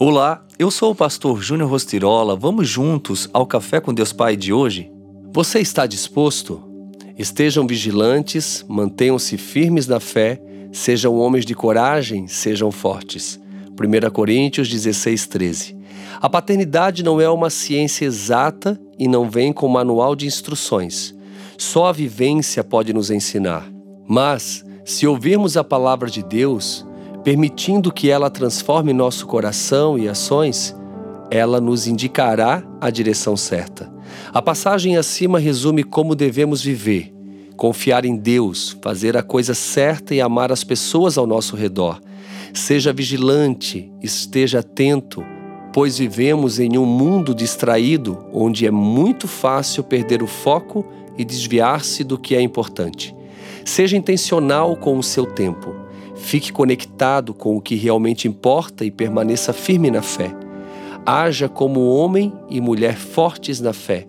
Olá, eu sou o pastor Júnior Rostirola. Vamos juntos ao Café com Deus Pai de hoje? Você está disposto? Estejam vigilantes, mantenham-se firmes na fé, sejam homens de coragem, sejam fortes. 1 Coríntios 16, 13. A paternidade não é uma ciência exata e não vem com manual de instruções. Só a vivência pode nos ensinar. Mas, se ouvirmos a palavra de Deus, permitindo que ela transforme nosso coração e ações, ela nos indicará a direção certa. A passagem acima resume como devemos viver: confiar em Deus, fazer a coisa certa e amar as pessoas ao nosso redor. Seja vigilante, esteja atento, pois vivemos em um mundo distraído onde é muito fácil perder o foco e desviar-se do que é importante. Seja intencional com o seu tempo. Fique conectado com o que realmente importa e permaneça firme na fé. Haja como homem e mulher fortes na fé.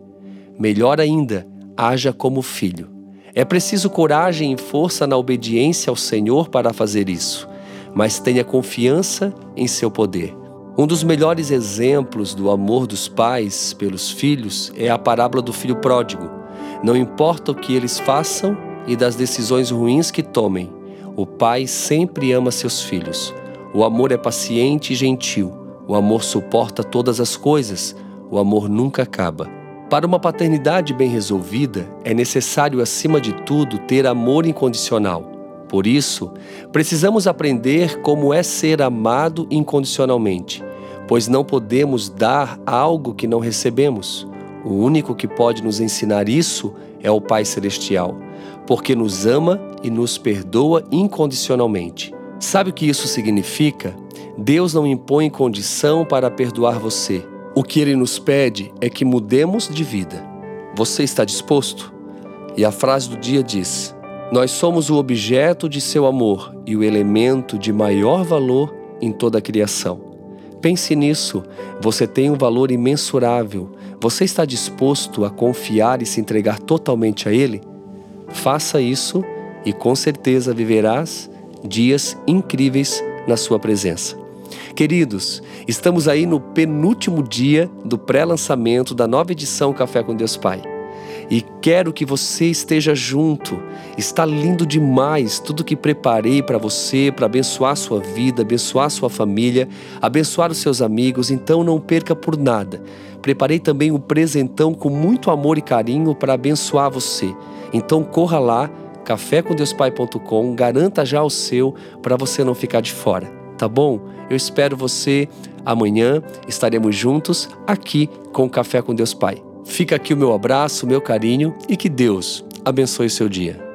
Melhor ainda, haja como filho. É preciso coragem e força na obediência ao Senhor para fazer isso, mas tenha confiança em seu poder. Um dos melhores exemplos do amor dos pais pelos filhos é a parábola do filho pródigo. Não importa o que eles façam e das decisões ruins que tomem, o pai sempre ama seus filhos. O amor é paciente e gentil. O amor suporta todas as coisas. O amor nunca acaba. Para uma paternidade bem resolvida, é necessário, acima de tudo, ter amor incondicional. Por isso, precisamos aprender como é ser amado incondicionalmente, pois não podemos dar algo que não recebemos. O único que pode nos ensinar isso é o Pai Celestial, porque nos ama e nos perdoa incondicionalmente. Sabe o que isso significa? Deus não impõe condição para perdoar você. O que ele nos pede é que mudemos de vida. Você está disposto? E a frase do dia diz: Nós somos o objeto de seu amor e o elemento de maior valor em toda a criação. Pense nisso, você tem um valor imensurável. Você está disposto a confiar e se entregar totalmente a Ele? Faça isso e com certeza viverás dias incríveis na Sua presença. Queridos, estamos aí no penúltimo dia do pré-lançamento da nova edição Café com Deus Pai. E quero que você esteja junto. Está lindo demais tudo que preparei para você, para abençoar sua vida, abençoar sua família, abençoar os seus amigos. Então não perca por nada. Preparei também um presentão com muito amor e carinho para abençoar você. Então corra lá, cafécomdeuspai.com, garanta já o seu para você não ficar de fora, tá bom? Eu espero você amanhã, estaremos juntos aqui com o Café com Deus Pai. Fica aqui o meu abraço, o meu carinho e que Deus abençoe seu dia.